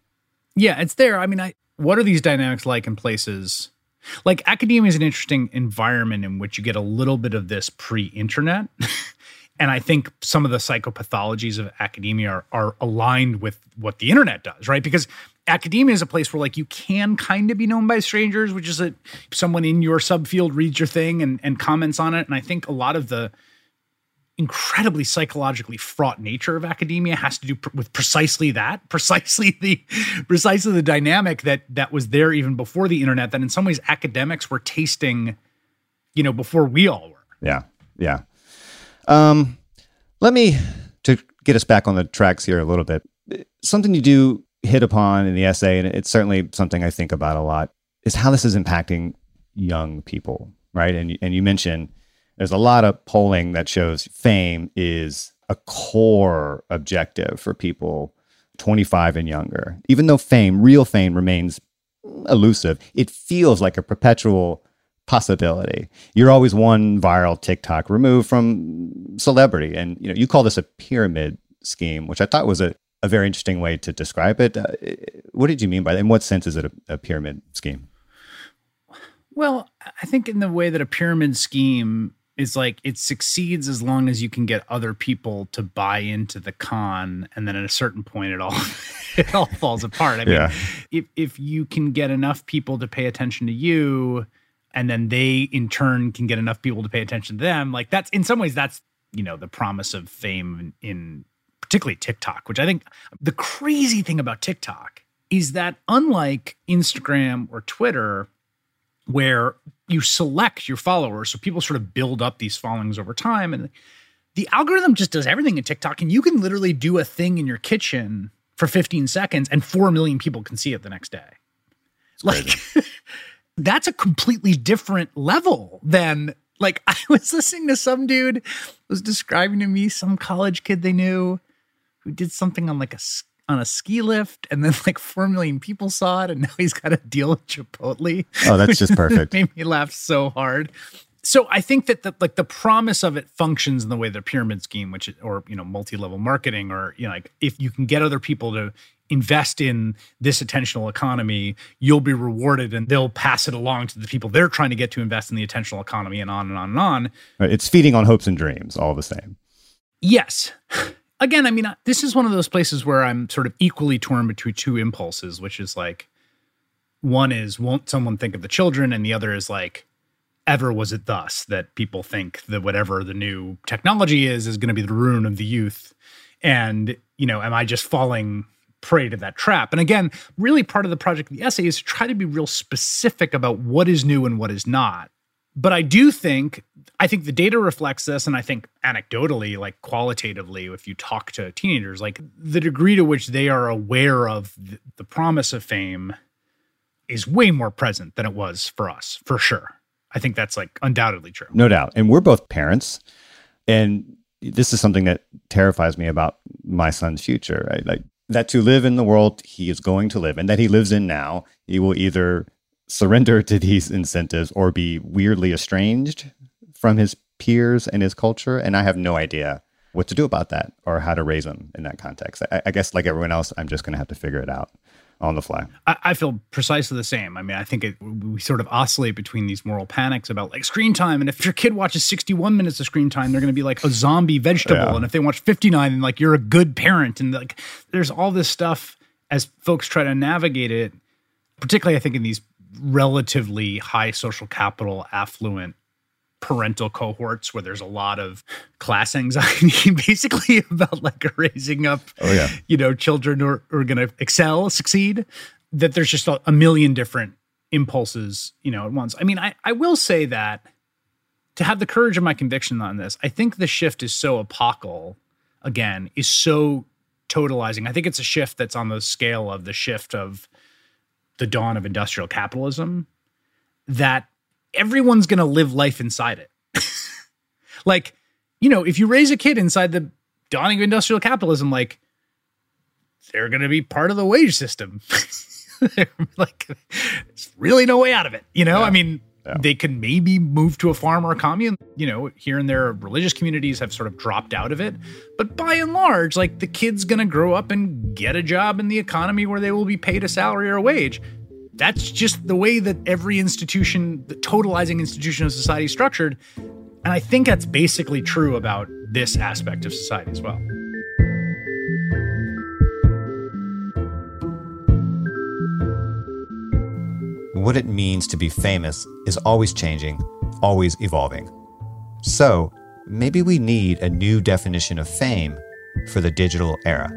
Yeah, it's there. I mean, I what are these dynamics like in places like academia is an interesting environment in which you get a little bit of this pre-internet. and I think some of the psychopathologies of academia are, are aligned with what the internet does, right? Because academia is a place where like you can kind of be known by strangers, which is that someone in your subfield reads your thing and, and comments on it. And I think a lot of the incredibly psychologically fraught nature of academia has to do pr- with precisely that, precisely the precisely the dynamic that that was there even before the internet. That in some ways academics were tasting, you know, before we all were. Yeah, yeah. Um, let me to get us back on the tracks here a little bit. Something you do hit upon in the essay, and it's certainly something I think about a lot, is how this is impacting young people, right? And and you mentioned there's a lot of polling that shows fame is a core objective for people 25 and younger. Even though fame, real fame, remains elusive, it feels like a perpetual possibility. You're always one viral TikTok removed from celebrity, and you know you call this a pyramid scheme, which I thought was a a very interesting way to describe it. Uh, what did you mean by that? In what sense is it a, a pyramid scheme? Well, I think in the way that a pyramid scheme is like it succeeds as long as you can get other people to buy into the con and then at a certain point it all it all falls apart. I mean, yeah. if if you can get enough people to pay attention to you and then they in turn can get enough people to pay attention to them, like that's in some ways that's, you know, the promise of fame in, in particularly TikTok, which I think the crazy thing about TikTok is that unlike Instagram or Twitter, where you select your followers, so people sort of build up these followings over time, and the algorithm just does everything in TikTok, and you can literally do a thing in your kitchen for 15 seconds, and four million people can see it the next day. It's like that's a completely different level than like I was listening to some dude was describing to me some college kid they knew who did something on like a on a ski lift, and then like four million people saw it, and now he's got a deal with Chipotle. Oh, that's just perfect. made me laugh so hard. so I think that the, like the promise of it functions in the way the pyramid scheme, which is, or you know multi-level marketing, or you know like if you can get other people to invest in this attentional economy, you'll be rewarded, and they'll pass it along to the people they're trying to get to invest in the attentional economy, and on and on and on. It's feeding on hopes and dreams, all the same. Yes. Again, I mean, this is one of those places where I'm sort of equally torn between two impulses, which is like, one is won't someone think of the children, and the other is like ever was it thus that people think that whatever the new technology is is going to be the ruin of the youth? And you know am i just falling prey to that trap? And again really part of the project of the essay is to try to be real specific about what is new and what is not but i do think i think the data reflects this and i think anecdotally like qualitatively if you talk to teenagers like the degree to which they are aware of the promise of fame is way more present than it was for us for sure I think that's like undoubtedly true. No doubt. And we're both parents. And this is something that terrifies me about my son's future, right? Like that to live in the world he is going to live and that he lives in now, he will either surrender to these incentives or be weirdly estranged from his peers and his culture. And I have no idea what to do about that or how to raise him in that context. I, I guess, like everyone else, I'm just going to have to figure it out on the fly. I, I, feel precisely the same. I mean, I think it, we sort of oscillate between these moral panics about like screen time, and if your kid watches 61 minutes of screen time, they're going to be like a zombie vegetable, yeah. and if they watch 59, then like you're a good parent, and like there's all this stuff as folks try to navigate it. Particularly, I think in these relatively high social capital, affluent parental cohorts where there's a lot of class anxiety basically about like raising up oh yeah. you know children who are, are going to excel succeed that there's just a, a, million different impulses you know at once. I mean I, I will say that to have the courage of my conviction on this i think the shift is so apocal again is so totalizing. I think it's a shift that's on the scale of the shift of the dawn of industrial capitalism that everyone's going to live life inside it. like, you know, if you raise a kid inside the dawning of industrial capitalism, like they're going to be part of the wage system. like, there's really no way out of it. You know, yeah. I mean, yeah. they can maybe move to a farm or a commune. You know, here and there, religious communities have sort of dropped out of it. But by and large, like the kid's going to grow up and get a job in the economy where they will be paid a salary or a wage that's just the way that every institution, the totalizing institution of society is structured. And I think that's basically true about this aspect of society as well. What it means to be famous is always changing, always evolving. So, maybe we need a new definition of fame for the digital era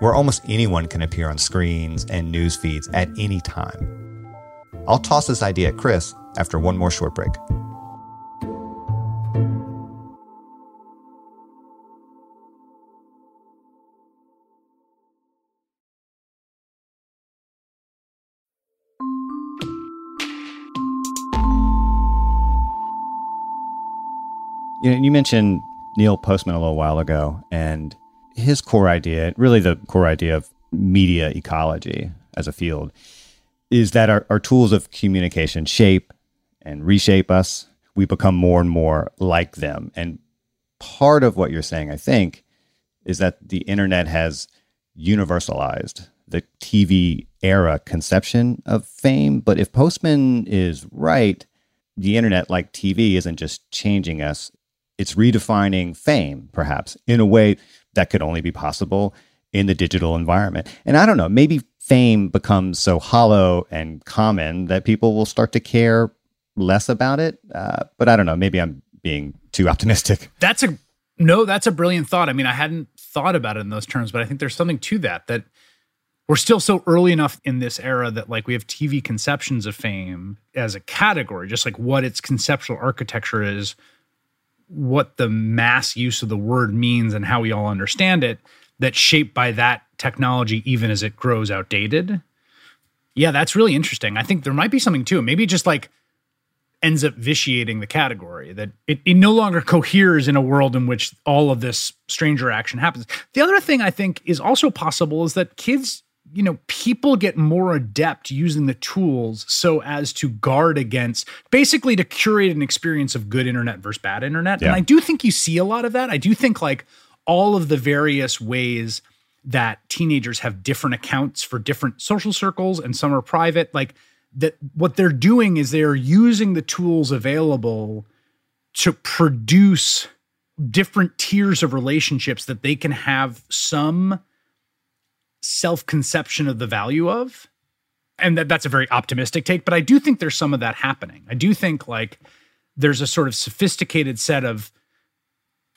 where almost anyone can appear on screens and news feeds at any time. I'll toss this idea at Chris after one more short break. You, know, you mentioned Neil Postman a little while ago, and his core idea, really the core idea of media ecology as a field, is that our, our tools of communication shape and reshape us. We become more and more like them. And part of what you're saying, I think, is that the internet has universalized the TV era conception of fame. But if Postman is right, the internet, like TV, isn't just changing us, it's redefining fame, perhaps, in a way that could only be possible in the digital environment. And I don't know, maybe fame becomes so hollow and common that people will start to care less about it. Uh, but I don't know, maybe I'm being too optimistic. That's a no, that's a brilliant thought. I mean, I hadn't thought about it in those terms, but I think there's something to that that we're still so early enough in this era that like we have TV conceptions of fame as a category, just like what its conceptual architecture is what the mass use of the word means and how we all understand it that's shaped by that technology even as it grows outdated. Yeah that's really interesting. I think there might be something to it. Maybe just like ends up vitiating the category that it, it no longer coheres in a world in which all of this stranger action happens. The other thing i think is also possible is that kids you know, people get more adept using the tools so as to guard against basically to curate an experience of good internet versus bad internet. Yeah. And I do think you see a lot of that. I do think like all of the various ways that teenagers have different accounts for different social circles and some are private, like that what they're doing is they're using the tools available to produce different tiers of relationships that they can have some self conception of the value of. And that, that's a very optimistic take, but I do think there's some of that happening. I do think like there's a sort of sophisticated set of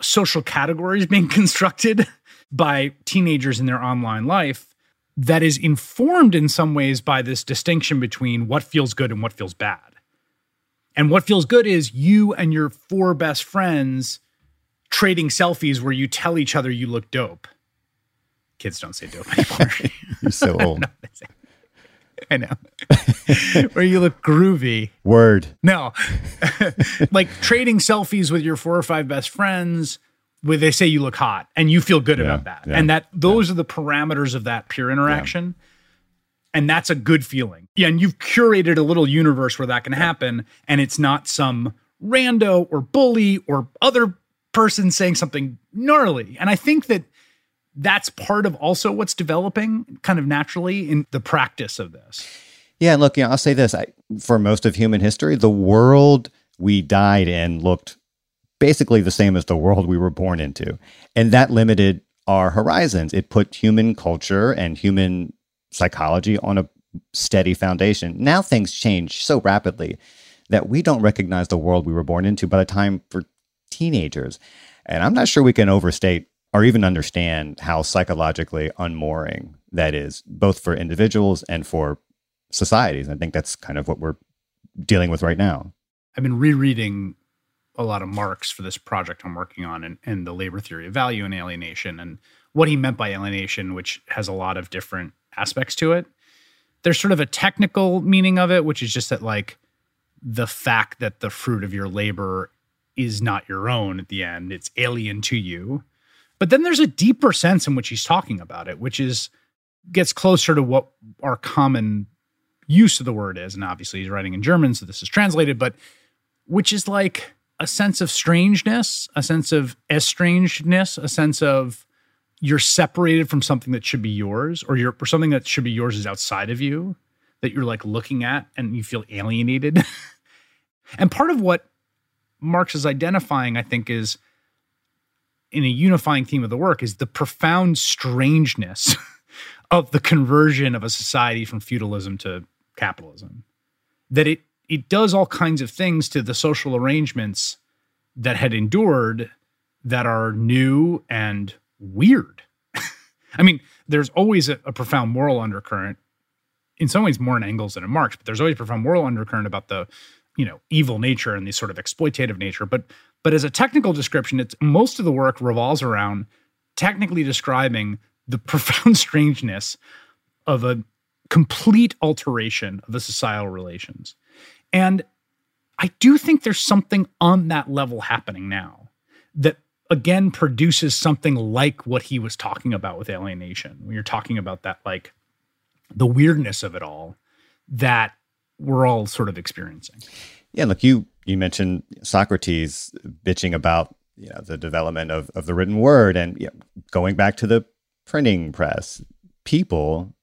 social categories being constructed by teenagers in their online life that is informed in some ways by this distinction between what feels good and what feels bad. And what feels good is you and your four best friends trading selfies where you tell each other you look dope. Kids don't say dope anymore. You're so old. I know. where you look groovy. Word. No. like trading selfies with your four or five best friends where they say you look hot and you feel good Yeah, about that. yeah, and that those are the parameters of that peer interaction. And that's a good feeling. Yeah, and you've curated a little universe where that can happen and it's not some rando or bully or other person saying something gnarly. And I think that that's part of also what's developing kind of naturally in the practice of this. Yeah, and look, you know, I'll say this: I, for most of human history, the world we died in looked basically the same as the world we were born into, and that limited our horizons. It put human culture and human psychology on a steady foundation. Now things change so rapidly that we don't recognize the world we were born into by the time for teenagers, and I'm not sure we can overstate or even understand how psychologically unmooring that is, both for individuals and for societies. I think that's kind of what we're dealing with right now. I've been rereading a lot of Marx for this project I'm working on and, and the labor theory of value and alienation and what he meant by alienation, which has a lot of different aspects to it. There's sort of a technical meaning of it, which is just that like the fact that the fruit of your labor is not your own at the end, it's alien to you. But then there's a deeper sense in which he's talking about it, which is gets closer to what our common use of the word is. And obviously he's writing in German, so this is translated, but which is like a sense of strangeness, a sense of estrangedness, a sense of you're separated from something that should be yours, or you're or something that should be yours is outside of you that you're like looking at and you feel alienated. and part of what Marx is identifying, I think, is in a unifying theme of the work is the profound strangeness of the conversion of a society from feudalism to capitalism. That it it does all kinds of things to the social arrangements that had endured that are new and weird. I mean, there's always a, a profound moral undercurrent. In some ways, more in Engels than in Marx, but there's always a profound moral undercurrent about the, you know, evil nature and the sort of exploitative nature. But but as a technical description, it's most of the work revolves around technically describing the profound strangeness of a complete alteration of the societal relations. And I do think there's something on that level happening now that again produces something like what he was talking about with alienation. When you're talking about that, like the weirdness of it all that we're all sort of experiencing. Yeah, look, you you mentioned Socrates bitching about you know the development of, of the written word and you know, going back to the printing press. People,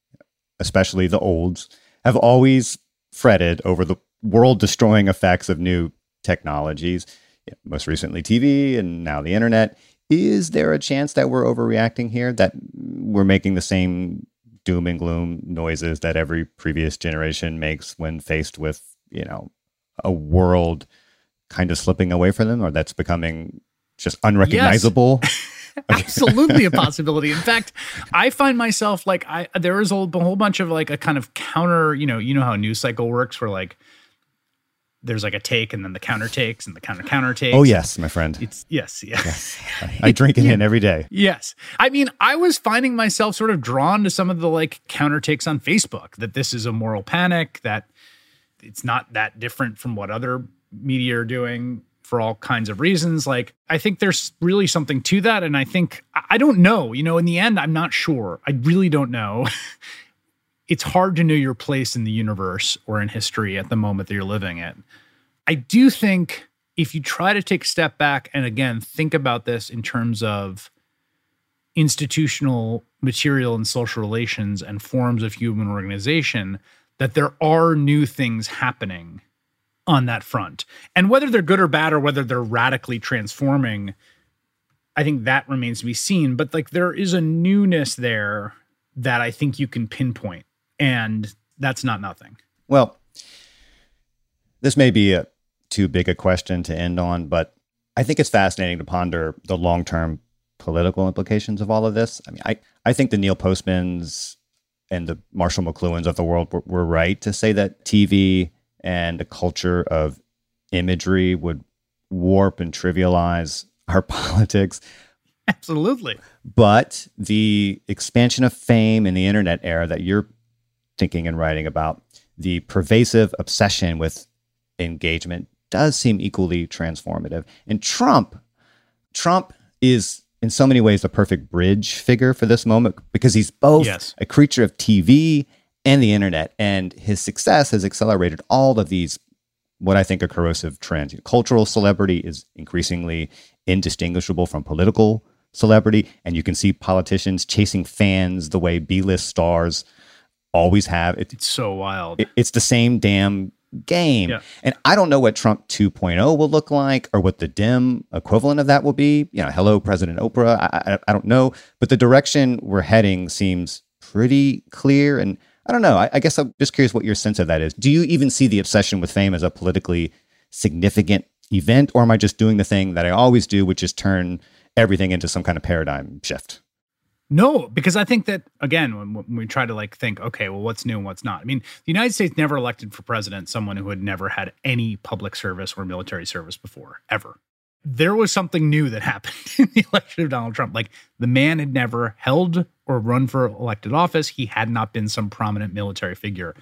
especially the olds, have always fretted over the world destroying effects of new technologies, most recently TV and now the internet. Is there a chance that we're overreacting here, that we're making the same doom and gloom noises that every previous generation makes when faced with, you know, a world kind of slipping away from them or that's becoming just unrecognizable? Absolutely a possibility. In fact, I find myself like I there is a, whole bunch of like a kind of counter, you know, you know how a news cycle works where like there's like a take and then the counter takes and the counter counter takes. Oh yes, my friend. It's yes, yeah. Yes. I, I drink it in every day. Yes. I mean, I was finding myself sort of drawn to some of the like counter takes on Facebook that this is a moral panic, that it's not that different from what other media are doing for all kinds of reasons. Like, I think there's really something to that. And I think, I don't know, you know, in the end, I'm not sure. I really don't know it's hard to know your place in the universe or in history at the moment that you're living in. I do think if you try to take a step back and again think about this in terms of institutional material and social relations and forms of human organization, that there are new things happening on that front. And whether they're good or bad or whether they're radically transforming, I think that remains to be seen. But like there is a newness there that I think you can pinpoint. And that's not nothing. Well, this may be a too big a question to end on, but I think it's fascinating to ponder the long term political implications of all of this. I mean, I, I think the Neil Postmans and the Marshall McLuhans of the world were, were right to say that TV and a culture of imagery would warp and trivialize our politics. Absolutely. But the expansion of fame in the internet era that you're thinking and writing about, the pervasive obsession with engagement does seem equally transformative. And Trump, Trump is in so many ways the perfect bridge figure for this moment because he's both yes. a creature of TV and the internet. And his success has accelerated all of these, what I think are corrosive trends. Cultural celebrity is increasingly indistinguishable from political celebrity. And you can see politicians chasing fans the way B list stars always have. It, it's so wild. It, it's the same damn game. Yeah. And I don't know what Trump 2.0 will look like or what the dim equivalent of that will be. You know, hello, President Oprah. I, I, I don't know. But the direction we're heading seems pretty clear. And I don't know. I, I guess I'm just curious what your sense of that is. Do you even see the obsession with fame as a politically significant event? Or am I just doing the thing that I always do, which is turn everything into some kind of paradigm shift? No, because I think that again, when, when, we try to like think, okay, well, what's new and what's not. I mean, the United States never elected for president someone who had never had any public service or military service before, ever. There was something new that happened in the election of Donald Trump. Like the man had never held or run for elected office. He had not been some prominent military figure.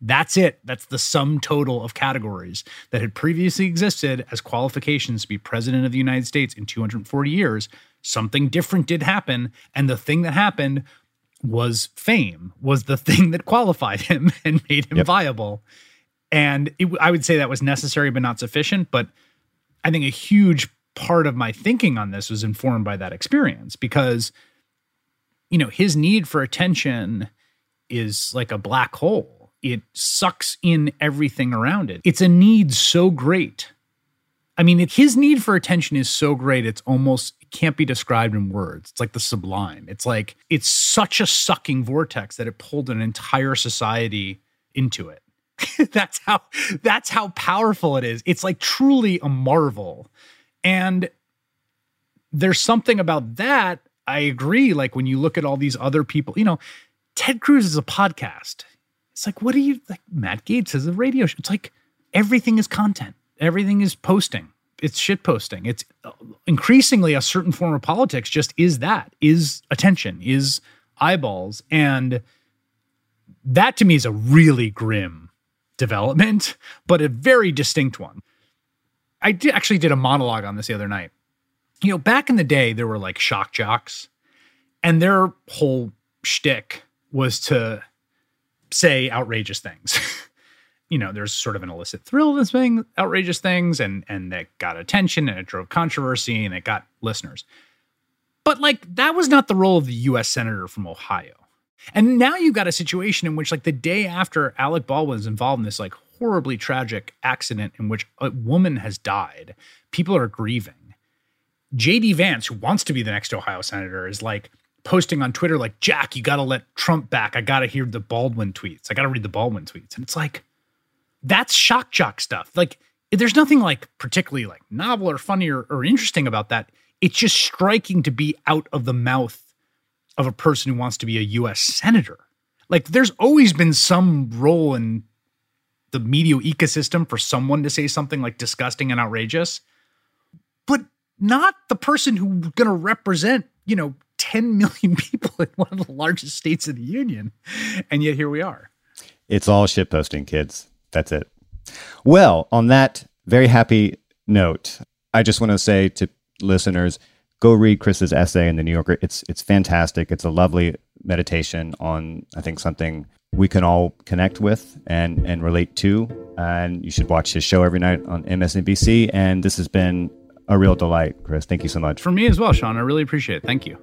That's it. That's the sum total of categories that had previously existed as qualifications to be president of the United States in 240 years something different did happen. And the thing that happened was fame, was the thing that qualified him and made him yep. viable. And it, I would say that was necessary, but not sufficient. But I think a huge part of my thinking on this was informed by that experience because, you know, his need for attention is like a black hole. It sucks in everything around it. It's a need so great. I mean, it, his need for attention is so great, it's almost can't be described in words. It's like the sublime. It's like it's such a sucking vortex that it pulled an entire society into it. that's how that's how powerful it is. It's like truly a marvel. And there's something about that I agree like when you look at all these other people, you know, Ted Cruz is a podcast. It's like what do you like Matt Gaetz is a radio show. It's like everything is content. Everything is posting it's shit posting. It's uh, increasingly a certain form of politics just is that, is attention, is eyeballs. And that to me is a really grim development, but a very distinct one. I did, actually did a monologue on this the other night. You know, back in the day, there were like shock jocks, and their whole shtick was to say outrageous things. you know, there's sort of an illicit thrill in saying outrageous things, and and that got attention and it drove controversy and it got listeners. But like that was not the role of the U.S. senator from Ohio. And now you've got a situation in which, like, the day after Alec Baldwin is involved in this like horribly tragic accident in which a woman has died, people are grieving. JD Vance, who wants to be the next Ohio senator, is like posting on Twitter, like, Jack, you got to let Trump back. I got to hear the Baldwin tweets. I got to read the Baldwin tweets. And it's like, that's shock jock stuff. Like there's nothing like particularly like novel or funny or, or interesting about that. It's just striking to be out of the mouth of a person who wants to be a US senator. Like there's always been some role in the media ecosystem for someone to say something like disgusting and outrageous, but not the person who's going to represent, you know, 10 million people in one of the largest states in the union. And yet here we are. It's all shitposting, kids. That's it. Well, on that very happy note, I just want to say to listeners, go read Chris's essay in the New Yorker. It's it's fantastic. It's a lovely meditation on I think something we can all connect with and, and relate to. And you should watch his show every night on MSNBC. And this has been a real delight, Chris. Thank you so much. For me as well, Sean. I really appreciate it. Thank you.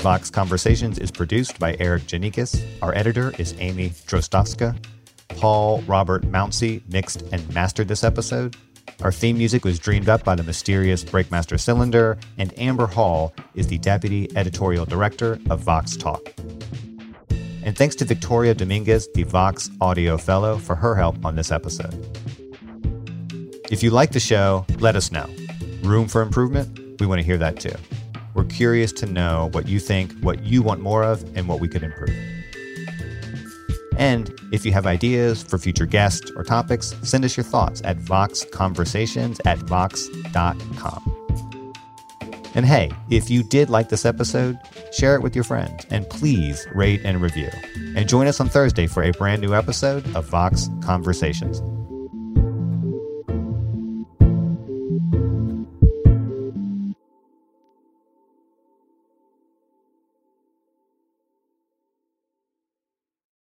Vox Conversations is produced by Erikk Geannikis. Our editor is Amy Drozdowska. Paul Robert Mounsey mixed and mastered this episode. Our theme music was dreamed up by the mysterious Breakmaster Cylinder, and Amber Hall is the deputy editorial director of Vox Talk. And thanks to Victoria Dominguez, the Vox Audio Fellow, for her help on this episode. If you like the show, let us know. Room for improvement? We want to hear that too. We're curious to know what you think, what you want more of, and what we could improve. And if you have ideas for future guests or topics, send us your thoughts at voxconversations at vox.com. And hey, if you did like this episode, share it with your friends and please rate and review. And join us on Thursday for a brand new episode of Vox Conversations.